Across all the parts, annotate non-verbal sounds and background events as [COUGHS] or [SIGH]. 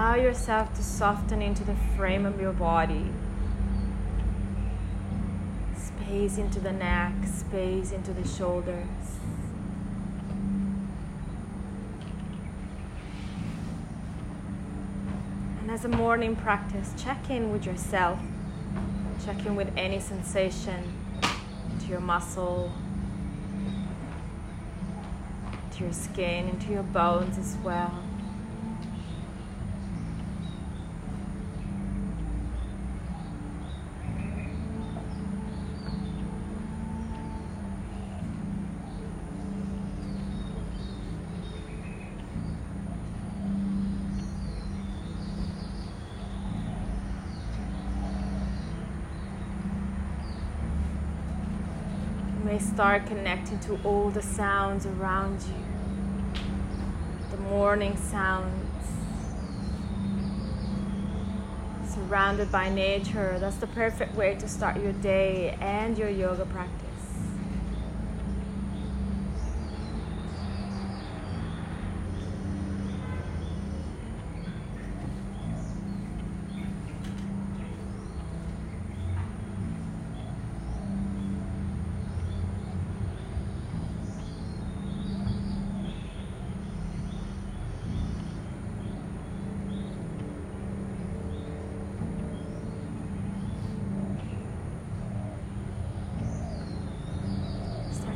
Allow yourself to soften into the frame of your body. Space into the neck, space into the shoulders. And as a morning practice, check in with yourself. Check in with any sensation to your muscle, to your skin, into your bones as well. Start connecting to all the sounds around you, the morning sounds, surrounded by nature. That's the perfect way to start your day and your yoga practice.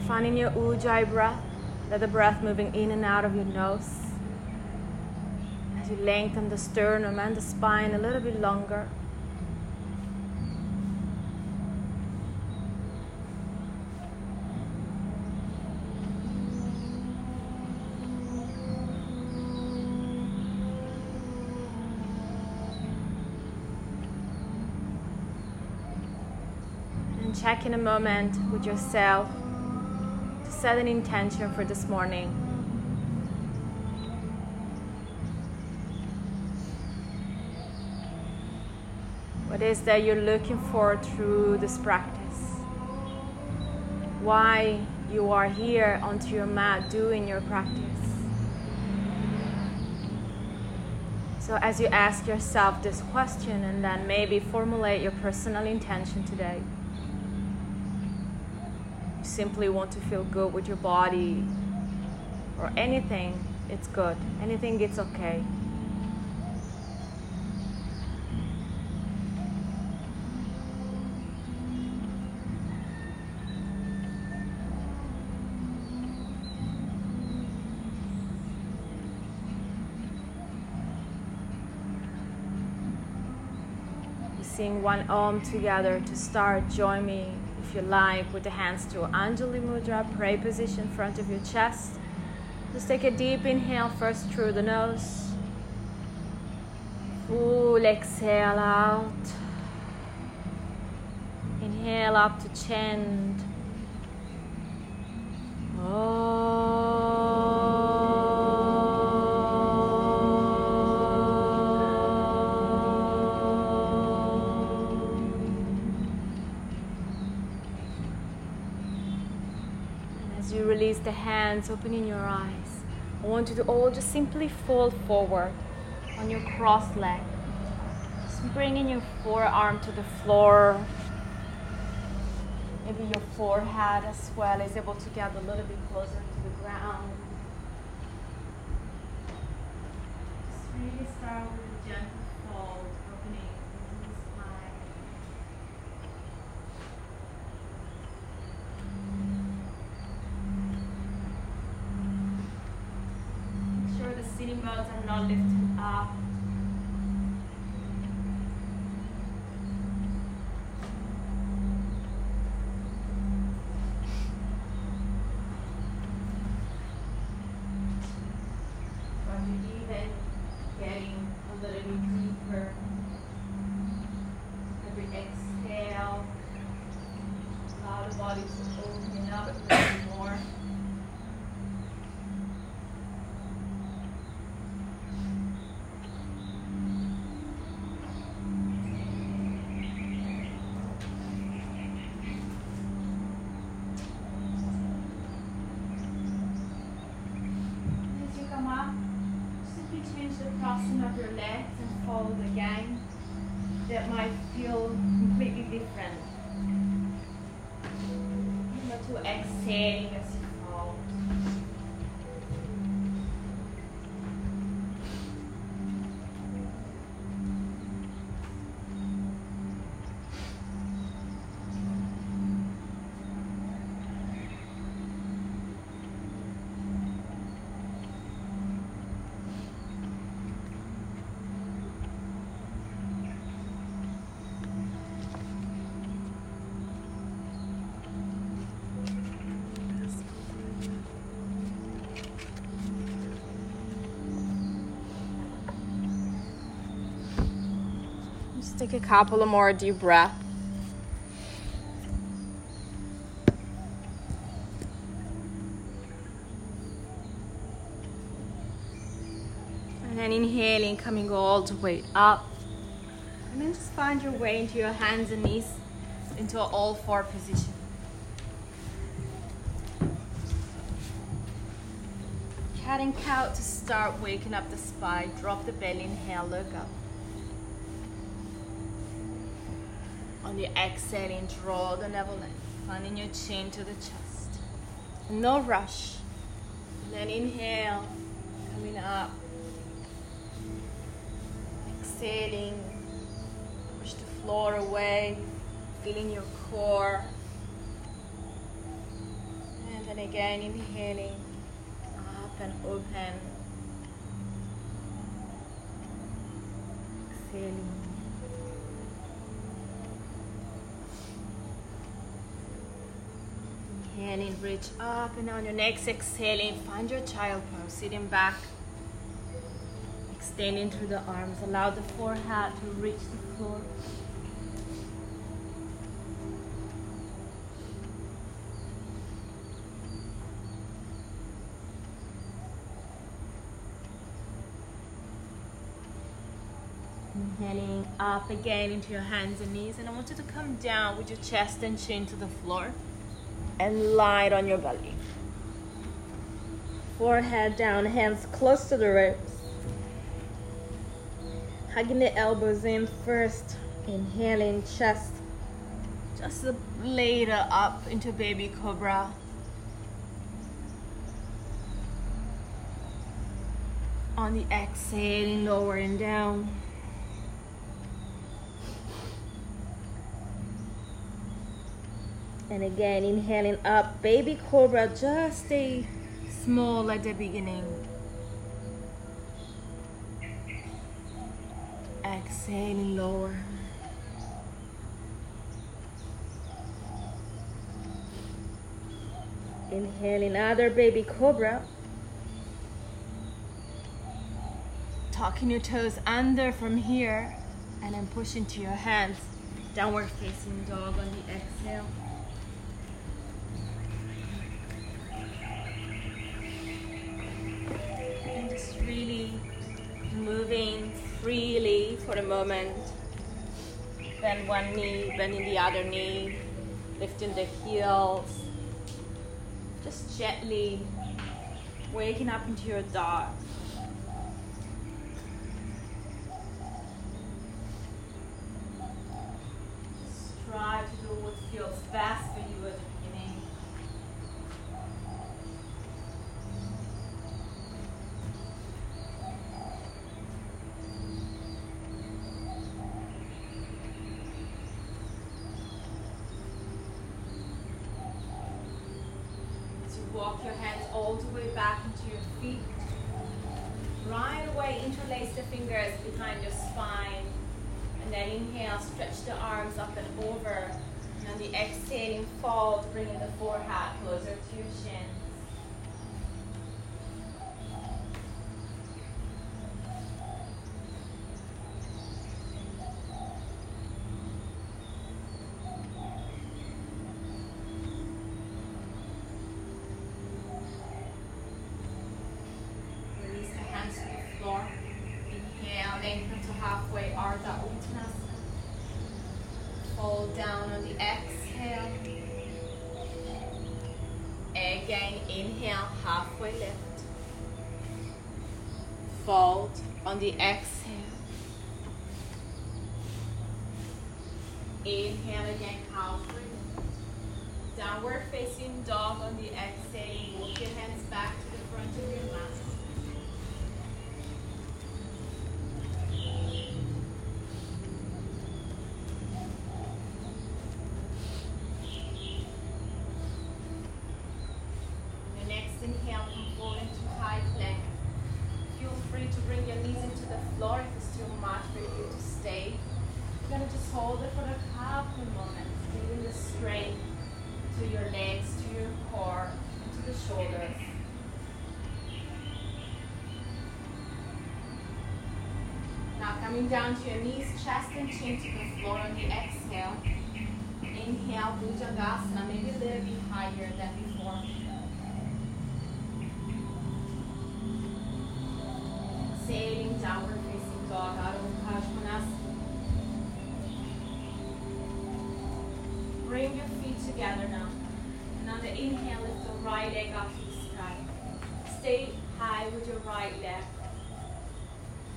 Finding your ujjayi breath. Let the breath moving in and out of your nose. As you lengthen the sternum and the spine a little bit longer. And check in a moment with yourself set an intention for this morning. What is that you're looking for through this practice? Why you are here onto your mat doing your practice. So, as you ask yourself this question and then maybe formulate your personal intention today simply want to feel good with your body or anything, it's good. Anything, it's okay. sing one om together to start. Join me you like, with the hands to Anjali Mudra, pray position front of your chest. Just take a deep inhale first through the nose. Full exhale out. Inhale up to chant. Oh. Hands, opening your eyes. I want you to all just simply fall forward on your cross leg. Just bringing your forearm to the floor. Maybe your forehead as well is able to get a little bit closer to the ground. Just take a couple of more deep breaths. And then inhaling, coming all the way up. And then just find your way into your hands and knees into all four position. Cat and cow to start waking up the spine. Drop the belly, inhale, look up. On the exhaling, draw the navel in, finding your chin to the chest. No rush. And then inhale, coming up. Exhaling, push the floor away, feeling your core. And then again, inhaling, up and open. Exhaling. Inhaling, reach up and on your next exhaling, find your child pose, sitting back, extending through the arms. Allow the forehead to reach the floor. Inhaling up again into your hands and knees, and I want you to come down with your chest and chin to the floor and light on your belly. Forehead down, hands close to the ribs. Hugging the elbows in first, inhaling chest. Just a later up into baby cobra. On the exhaling, lowering down. And again, inhaling up, baby cobra, just stay small at the beginning. Exhaling lower. Inhaling other baby cobra. Tucking your toes under from here and then push into your hands. Downward facing dog on the exhale. And just really moving freely for a moment. Bend one knee, bending the other knee, lifting the heels. Just gently waking up into your dog. Strive to do what feels best for you at the beginning. To walk your hands all the way back into your feet. Right away, interlace the your spine. And then inhale, stretch the arms up and over. And on the exhaling, fold, bringing the forehead closer to your shin. Release the hands to the floor. Inhale, lengthen to halfway, Ardha Uttanasana. Fold down on the exhale. Again, inhale, halfway lift. fold on the exhale. Inhale again, cow Downward facing dog on the exhale. Walk your hands back to the front of your mat. Coming down to your knees, chest and chin to the floor on the exhale. Inhale, Bhujangasana, maybe a little bit higher than before. Exhaling, downward facing dog, Adho Mukha Bring your feet together now. And on the inhale, lift the right leg up to the sky. Stay high with your right leg.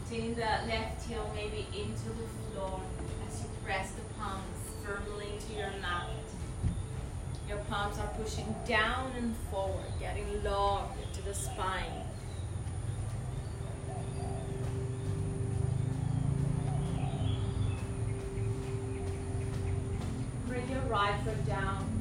Taking the left heel maybe into the floor as you press the palms firmly to your mat. Your palms are pushing down and forward, getting locked into the spine. Bring your right foot down,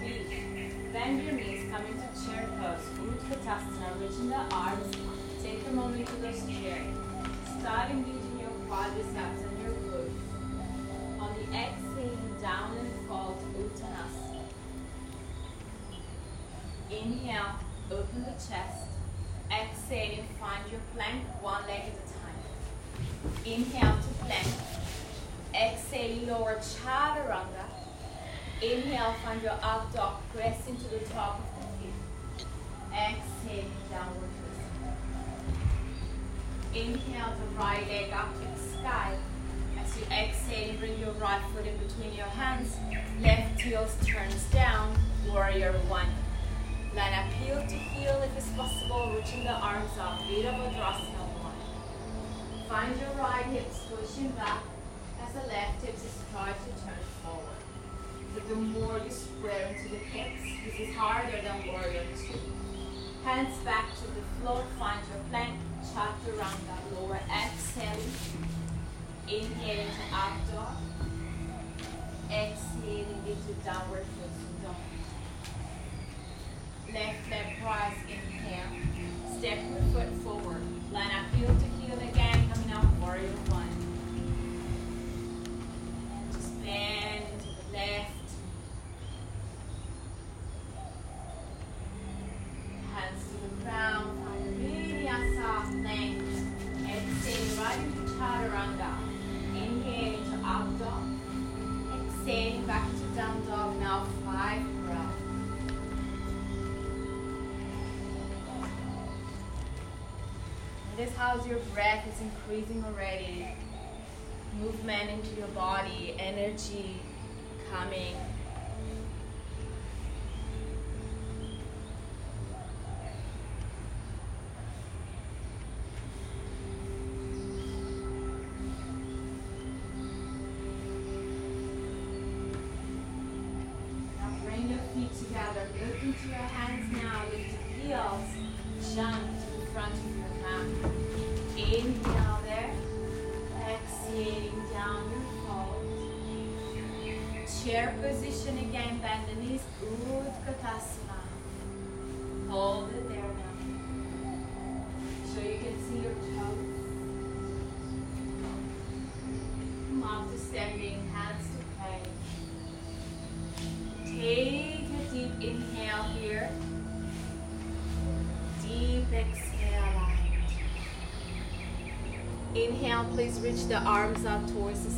Bend your knees, come into chair pose. Utkatasana, reaching the arms. Take a moment to this chair. Start engaging your quadriceps and your glutes. On the exhale, down and to Uttanasana. Inhale, open the chest. Exhale, find your plank one leg at a time. Inhale to plank. Exhale, lower chaturanga. Inhale, find your up dog. Press into the top of the feet. Exhale, downward twist. Inhale, the right leg up to the sky. As you exhale, bring your right foot in between your hands. Left heel turns down. Warrior one. Up heel to heel if it's possible, reaching the arms up. Virabhadrasana 1. Find your right hips pushing back as the left hips is try to turn forward. The more you square into the hips, this is harder than warrior 2. Hands back to the floor, find your plank, chaturanga, lower exhaling. Inhale to up dog. Exhaling into downward foot. left leg cross, inhale. Step your foot forward. Line up heel to heel again, coming up warrior one. And just bend your breath is increasing already. Movement into your body, energy coming. Please reach the arms up towards the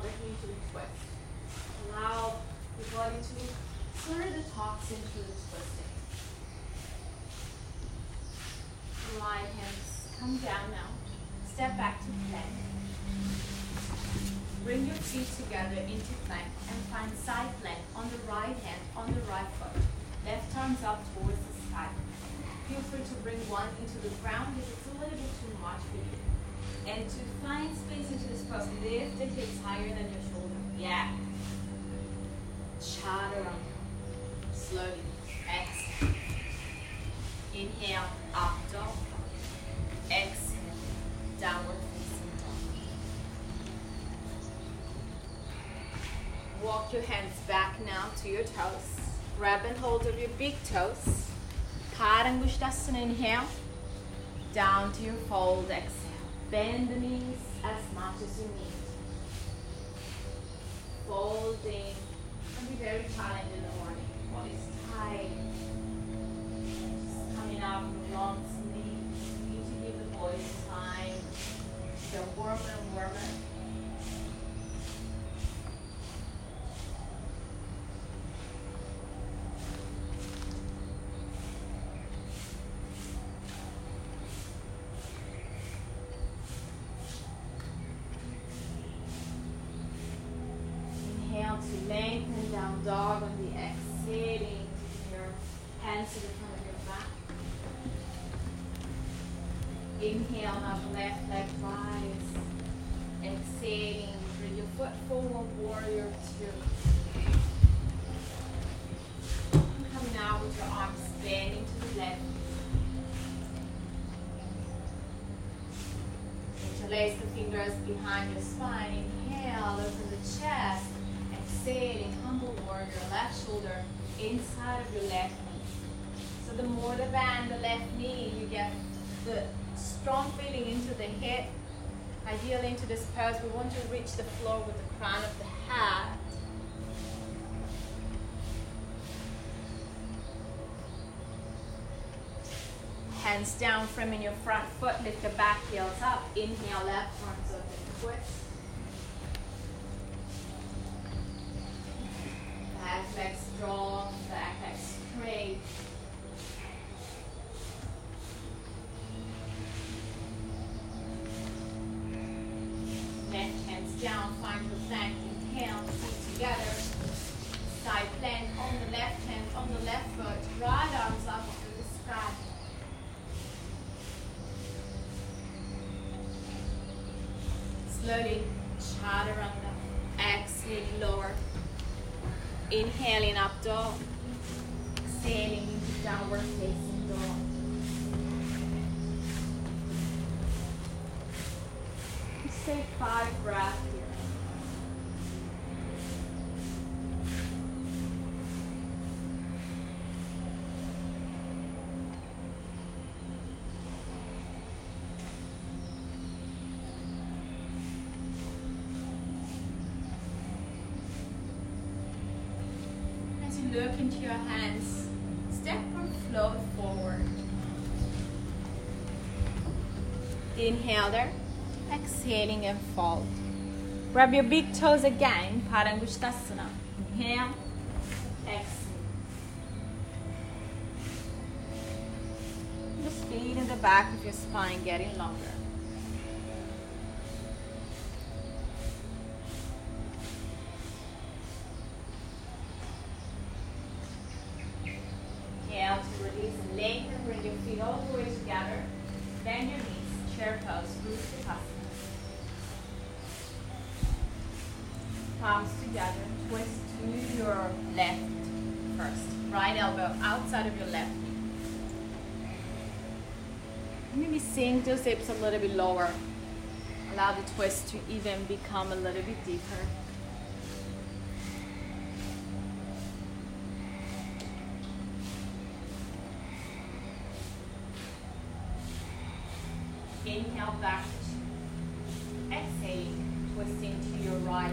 to the. Allow your body to clear the toxin through the twisting. Right hands come down now. Step back to plank. Bring your feet together into plank and find side plank on the right hand, on the right foot. Left arms up towards the sky. Feel free to bring one into the ground if it's a little bit too much for you. And to find space into this pose, lift the hips higher than your shoulder. Yeah. Chaturanga. Slowly. Exhale. Inhale, up dog. Exhale, downward facing. Walk your hands back now to your toes. Grab and hold of your big toes. Padangusthasana, inhale. Down to your fold, exhale. Bend the knees as much as you need. Folding. Can be very tired in the morning. Body's tight. Just coming from long sleep. You need to give the voice time. Get warmer and warmer. Behind your spine. Inhale, open the chest. Exhaling, humble warrior, left shoulder inside of your left knee. So the more the bend the left knee, you get the strong feeling into the hip. Ideally into this pose, we want to reach the floor with the crown of the head. Hands down, framing your front foot, lift the back heels up. Inhale, left arms open, twist. back leg strong, back leg straight. slowly chaturanga. Exhale, lower. Inhaling up dog. Exhaling downward facing dog. Say five breaths here. Your hands. Step or float forward. Inhale there. Exhaling and fold. Grab your big toes again. Padangusthasana. Inhale. Exhale. Just feet in the back of your spine getting longer. Hips a little bit lower. Allow the twist to even become a little bit deeper. Inhale back. Exhale, twisting to your right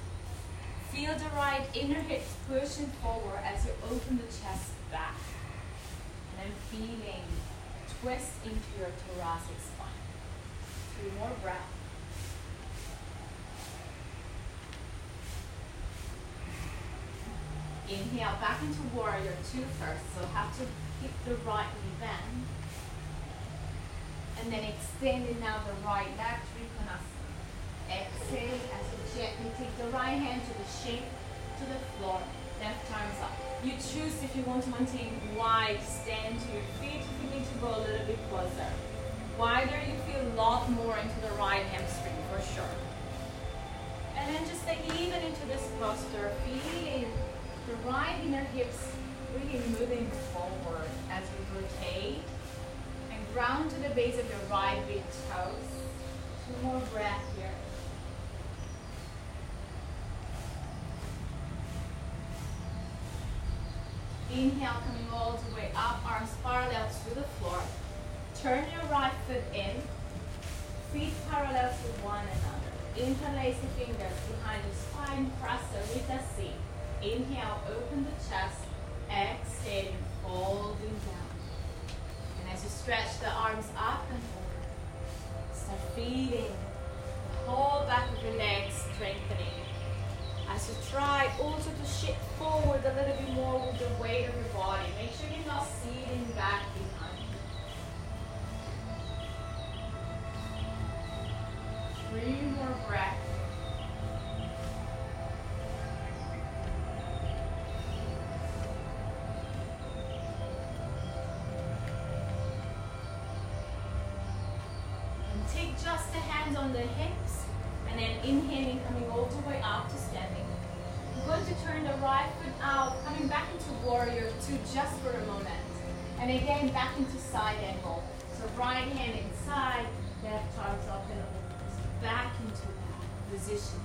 Feel the right inner hips pushing forward as you open the chest back. And then feeling twist into your thoracic spine. Three more breaths. Inhale back into warrior two first. So have to keep the right knee bent. And then extending now the right leg, Trikonasana. Exhale as you gently take the right hand to the shin, to the floor, left arms up. You choose if you want to maintain wide, stand to your feet, if you need to go a little bit closer. Wider, you feel a lot more into the right hamstring for sure. And then just stay even into this posture, feeling the right inner hips really moving forward as we rotate and ground to the base of your right big toes. Two more breaths here. Inhale, coming all the way up, arms parallel to the floor. Turn your right foot in, feet parallel to one another. Interlace the fingers behind the spine, press the with a C. Inhale, open the chest. Exhale, folding down. And as you stretch the arms up and over, start feeling the whole back of your legs strengthening. As you try also to shift forward a little bit more with the weight of your body. Make sure you're not seating back behind. Three more breaths. And Take just the hands on the hips and then inhaling, coming all the way up to standing. I'm going to turn the right foot out, coming back into warrior two just for a moment. And again, back into side angle. So right hand inside, Left arms up and. Back into position.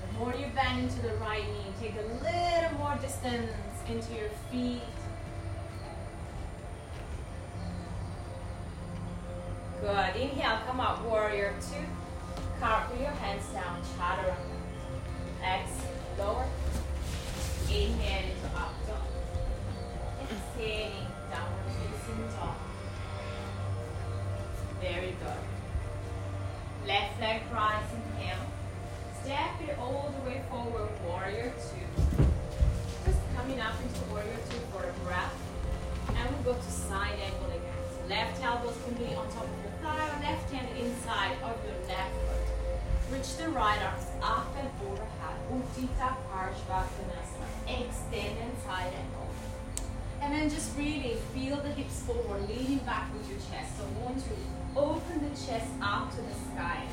The more you bend into the right knee, take a little more distance into your feet. Good. Inhale, come up, warrior two. Cartwheel your hands down, chaturanga. Exhale, lower. Inhale into up dog. Exhaling, downward facing dog. Very good. Left leg rise, inhale. Step it all the way forward, warrior two. Just coming up into warrior two for a breath. And we go to side angle again. Left elbows can be on top of your thigh left hand inside of your left foot. Reach the right arms up and overhead. Utthita Parshvasana. Extend and side angle. And then just really feel the hips forward, leaning back with your chest. So want to open the chest up to the sky.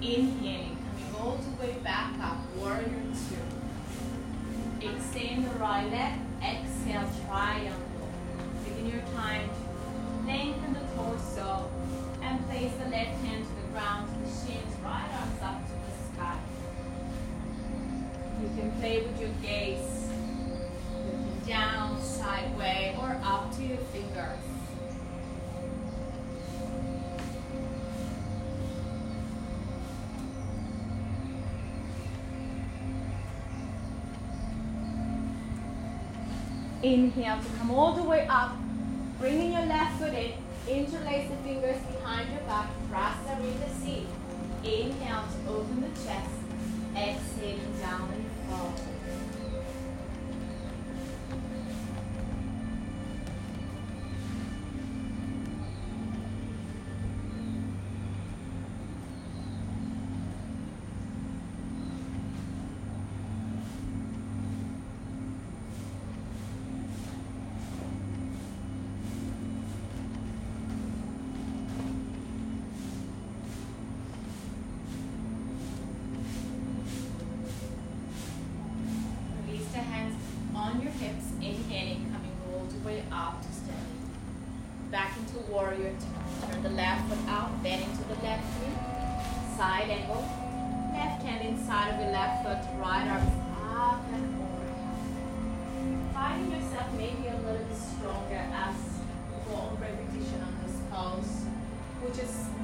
Inhaling, coming all the way back up, warrior two. Extend the right leg, exhale, triangle. Inhale to come all the way up, bringing your left foot in, interlace the fingers behind your back, press the seat. Inhale to open the chest,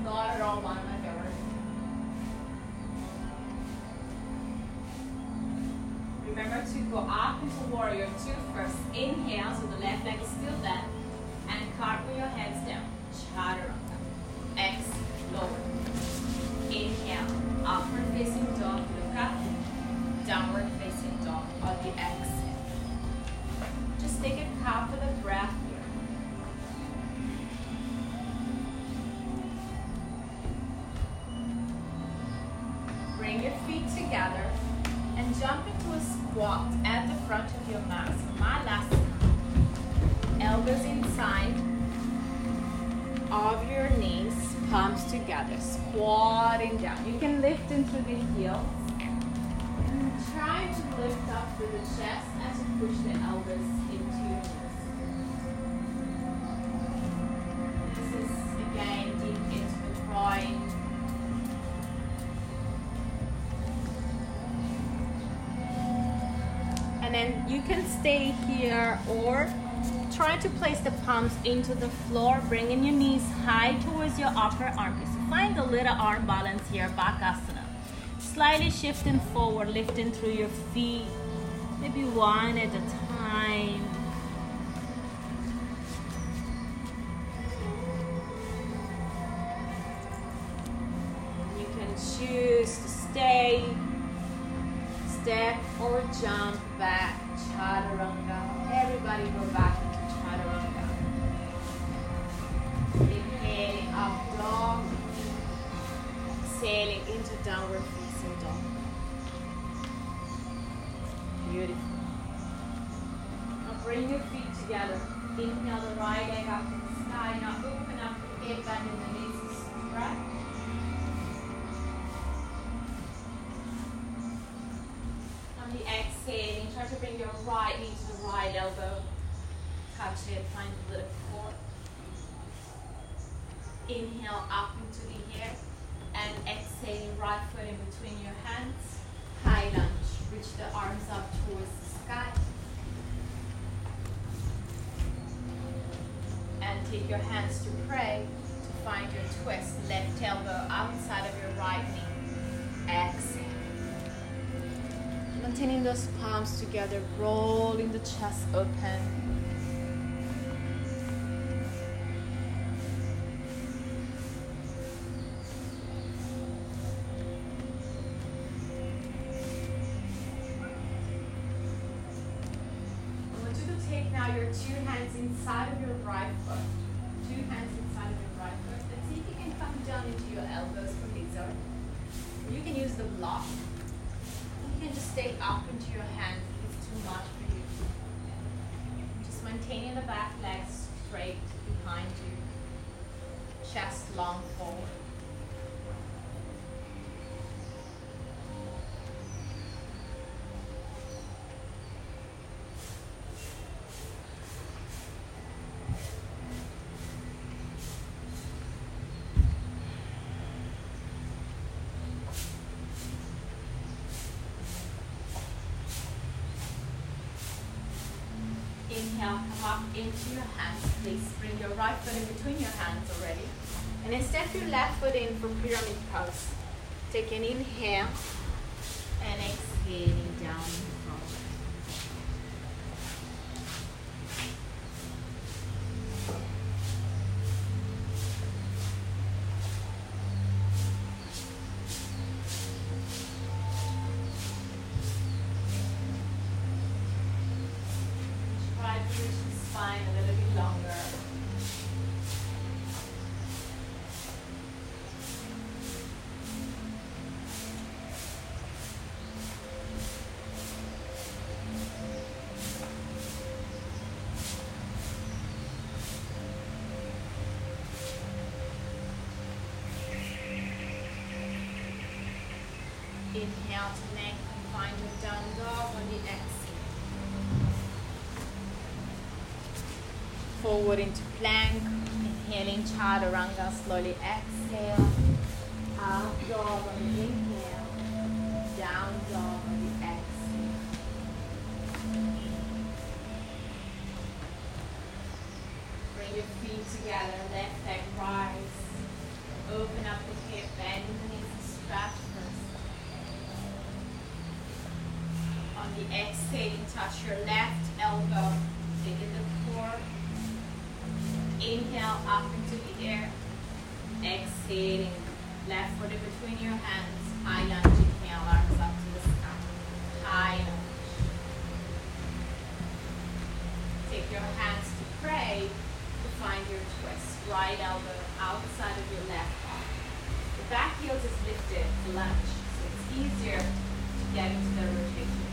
not at all one of my favorite. Remember to go up into warrior two first. Inhale, so the left leg is still bent. And cartwheel your hands down. Chaturanga. Exhale, lower. Inhale, upward facing dog, you can stay here or try to place the palms into the floor, bringing your knees high towards your upper armpits. Find a little arm balance here, Bakasana. Slightly shifting forward, lifting through your feet, maybe one at a step or jump back, chaturanga. Everybody go back into chaturanga. Inhaling up um, dog, exhaling into downward facing dog. Beautiful. Now bring your feet together. Inhale the right leg up to the sky. Now open up the hip in the knees. Right? Find a little core. Inhale up into the air and exhale right foot in between your hands. High lunge, reach the arms up towards the sky. And take your hands to pray to find your twist. Left elbow outside of your right knee. Exhale. Maintaining those palms together, rolling the chest open. The back legs straight behind you. Chest long forward. Come up into your hands. Please bring your right foot in between your hands already. And then step your left foot in for pyramid pose. Take an inhale and exhaling down Forward into plank, inhaling chaturanga, slowly exhale. Up dog on the inhale, down dog on the exhale. Bring your feet together, left leg rise. Open up the hip, bend the knees, stretch On the exhaling, touch your left elbow, take in the core. Inhale up into the air. Exhaling, left foot between your hands. High lunge, inhale, arms up to the sky. High lunge. Take your hands to pray to find your twist. Right elbow outside of your left arm. The back heel is lifted, lunge, so it's easier to get into the rotation.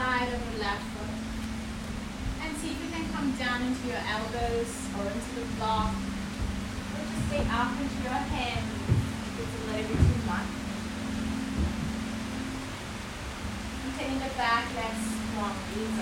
Inside of left foot. And see if you can come down into your elbows or into the block. Or just stay up into your hands if it's a little bit too much. Maintaining the back legs strong, these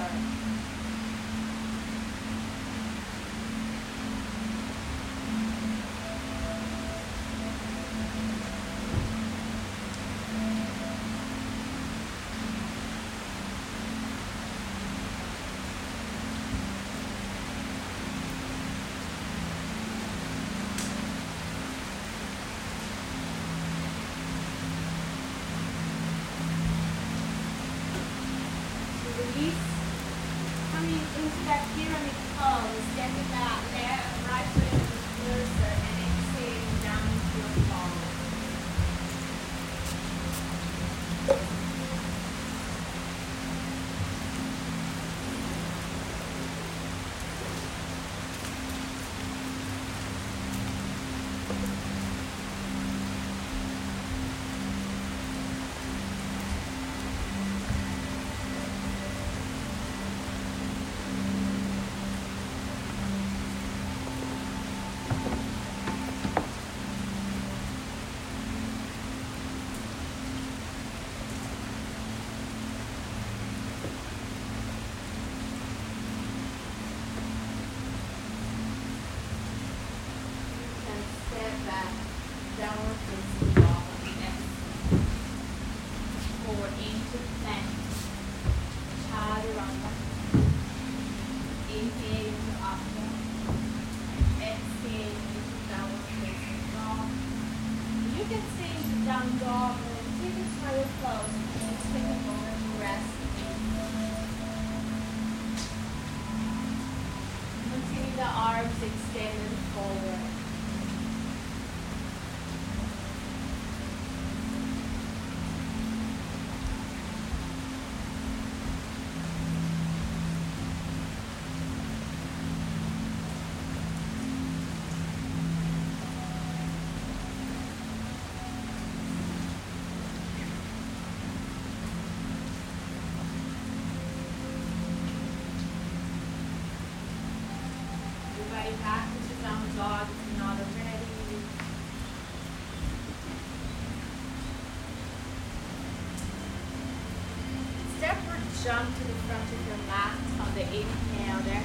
jump to the front of your mat on the inhale there.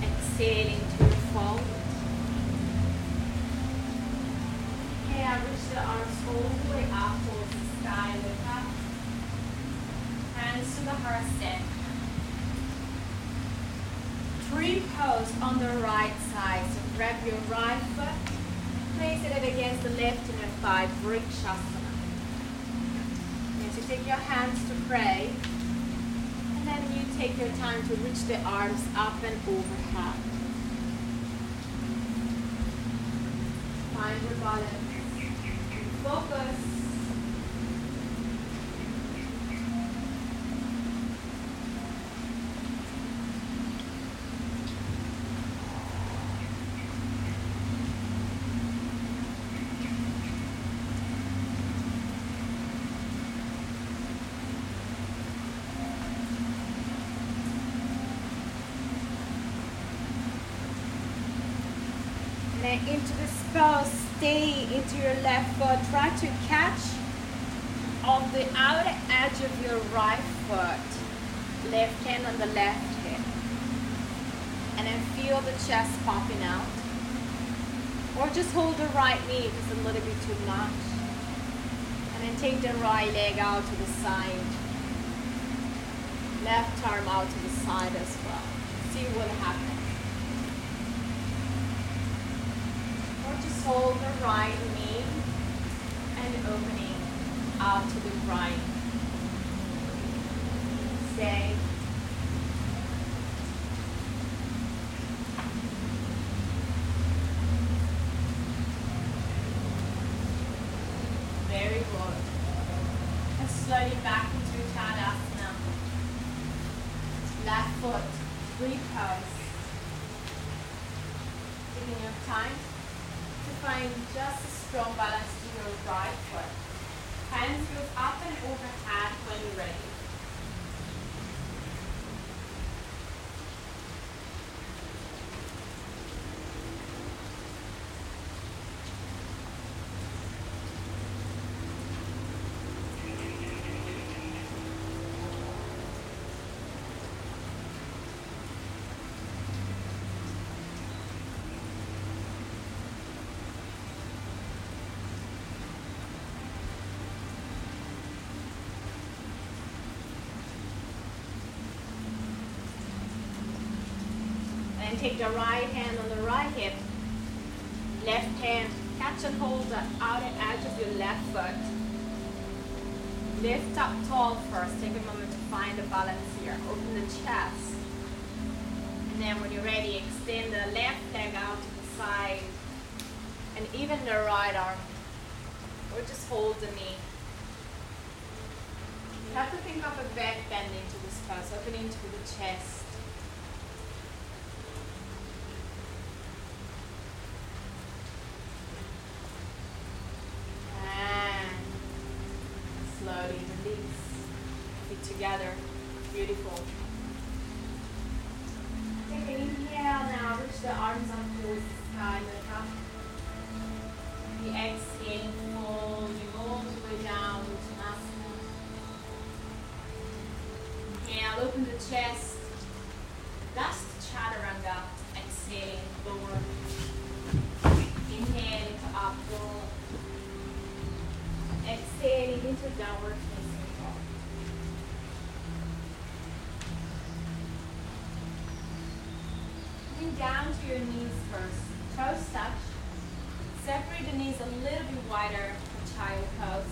Exhaling to the forward. Okay, reach the arms all the way up towards the sky. Look up. Hands to the heart center. Tree pose on the right side. So grab your right foot, place it against the left inner thigh, Vrikshasana. And so take your hands to pray take your time to reach the arms up and overhead. Find your balance. Focus. Into the spell, stay into your left foot. Try to catch on the outer edge of your right foot. Left hand on the left hip. And then feel the chest popping out. Or just hold the right knee, if it's a little bit too much. And then take the right leg out to the side. Left arm out to the side as well. See what happens. Hold the right knee and opening out to the right. Stay. Very good. And slowly back into Tadasana. Left foot, three pose. Taking your time find just a strong balance to your right foot. Hands goes up and overhead when you're ready. Take the right hand on the right hip, left hand, catch and hold the outer edge of your left foot. Lift up tall first, take a moment to find the balance here. Open the chest. And then when you're ready, extend the left leg out to the side. And even the right arm. Or just hold the knee. You have to think of a back bending to this pose, opening to the chest. Together. Beautiful. Take an inhale now, reach the arms up towards the sky, look up. The exhale, fold you all the way down to Asana. Inhale, open the chest. Dust Chaturanga. exhale, lower. Inhale into abdomen. Exhaling into downward down to your knees first. Toes touch. Separate the knees a little bit wider for child pose.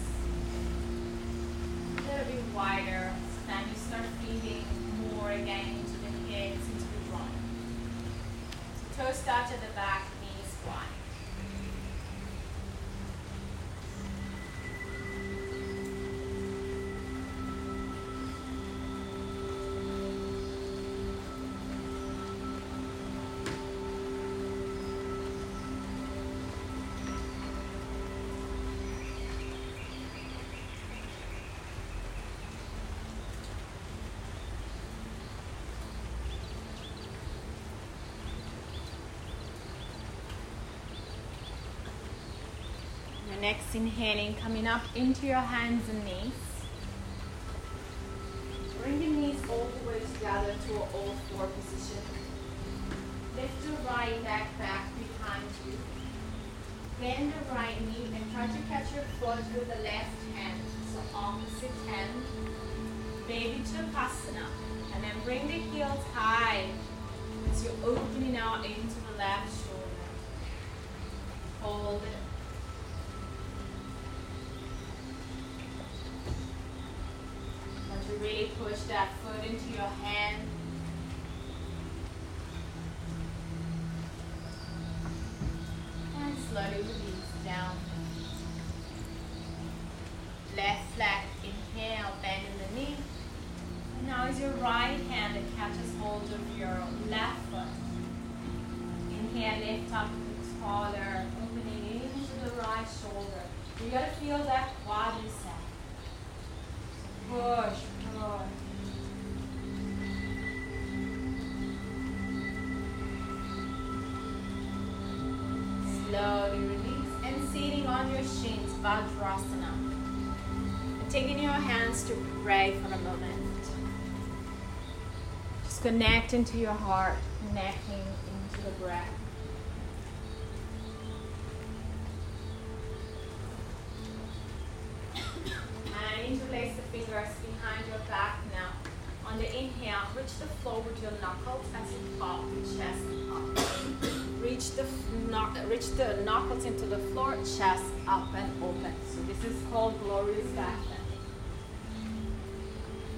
A little bit wider. So then you start feeling more again into the hips, into the groin. toes touch at the back, knees wide. Next inhaling, coming up into your hands and knees. Bring your knees all the way together to an all four position. Lift your right leg back behind you. Bend the right knee and try to catch your foot with the left hand. So opposite hand. Baby Trikonasana. And then bring the heels high as you're opening out into the left shoulder. Hold it. Push that foot into your hand. Just connect into your heart, connecting into the breath. [COUGHS] and interlace the fingers behind your back now. On the inhale, reach the floor with your knuckles as you pop the chest up. reach the reach the knuckles into the floor, chest up and open. So this is called glorious back.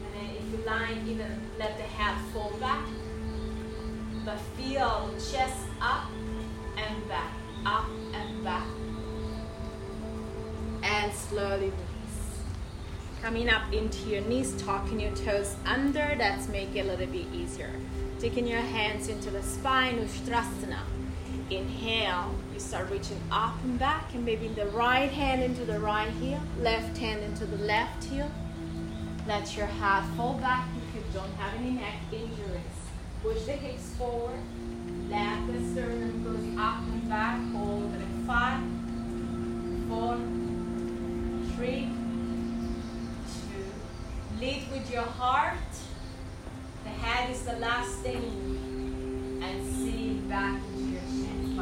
And then if you like, even let the head fall back. But feel chest up and back, up and back. And slowly release. Coming up into your knees, tucking your toes under. That's make it a little bit easier. Taking your hands into the spine, Ustrasana. Inhale, you start reaching up and back, and maybe the right hand into the right heel, left hand into the left heel. Let your head fall back don't have any neck injuries. Push the hips forward. Let the sternum goes up and back. Hold it in five, four, three, Lead with your heart. The head is the last thing. And see back into your chin.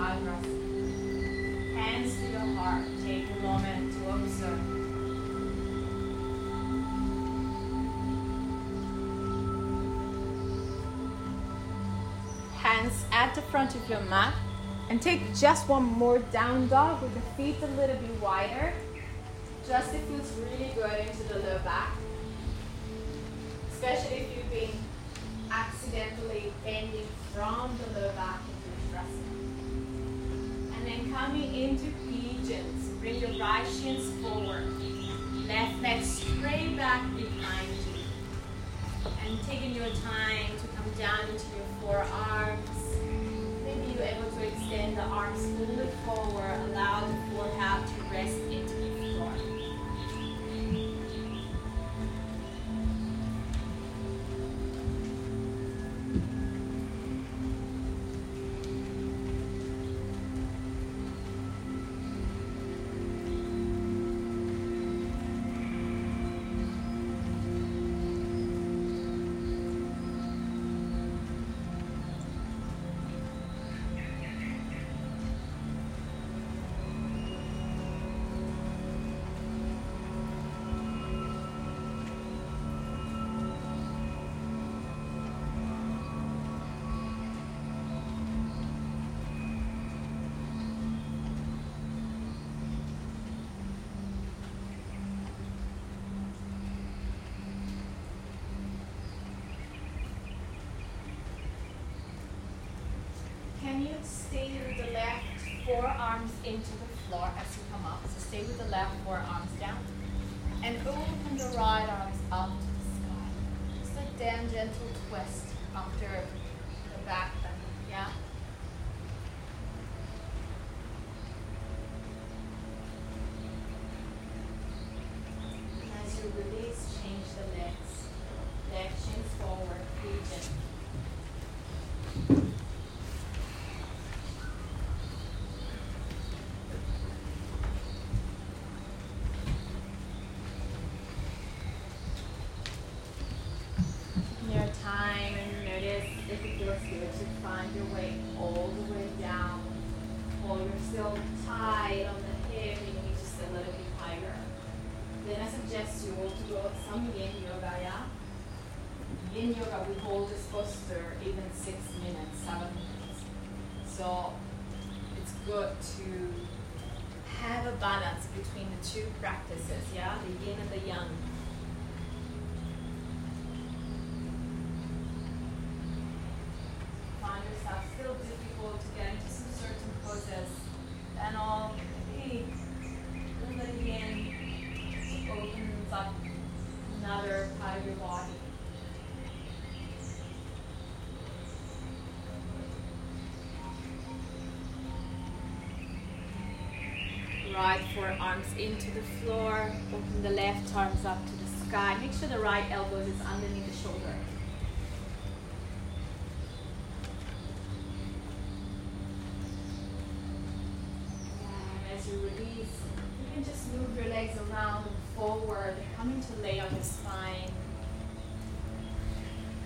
Hands to your heart. Take a moment to observe. Hands at the front of your mat. And take just one more down dog with the feet a little bit wider. Just it feels really good into the low back especially if you've been accidentally bending from the lower back into the And then coming into pigeons, bring your right shins forward, left leg straight back behind you. And taking your time to come down into your forearms. You're able to extend the arms a forward, allow the forehead to rest into stay with the left forearms into the floor as you come up. So stay with the left forearms down. And open the right arms up to the sky. Just a damn gentle twist after the back bend. Yeah? As you release, change the legs. Leg shins forward, pigeon. Your time and notice if it feels good to find your way all the way down. While you're still tight on the hip, you need just a little bit higher. Then I suggest you all to go some yin yoga, yeah? Yin yoga, we hold this posture even six minutes, seven minutes. So it's good to have a balance between the two practices, yeah? The yin and the yang. Yourself still difficult to get into some certain poses, and all hey, when the yin opens up another part of your body. Right forearms into the floor. Open the left arms up to the sky. Make sure the right elbow is underneath the shoulder. And as you release, you can just move your legs around forward, coming to lay on your spine.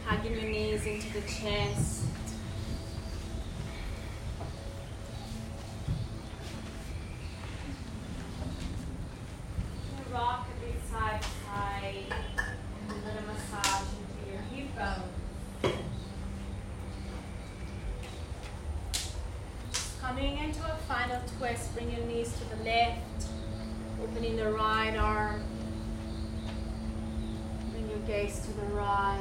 Hugging your knees into the chest. Rock side side. And a little massage into your hip bone. Coming into a final twist, bring your knees to the left, opening the right arm. Bring your gaze to the right.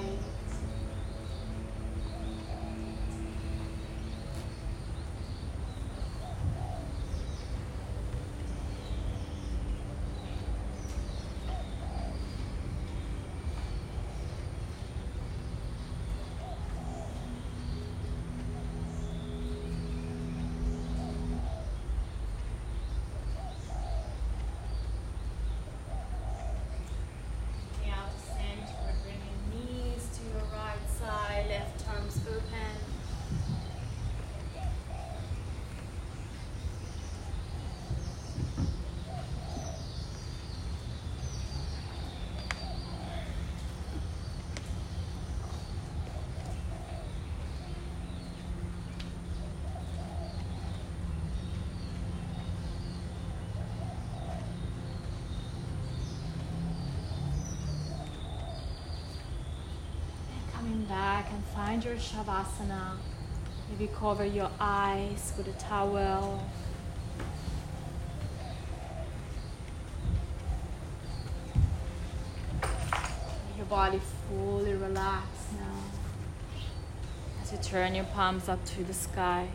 Now to center, bring your knees to your right side, left arms open. And coming back and find your shavasana. Maybe cover your eyes with a towel. Your body fully relaxed now. As you turn your palms up to the sky.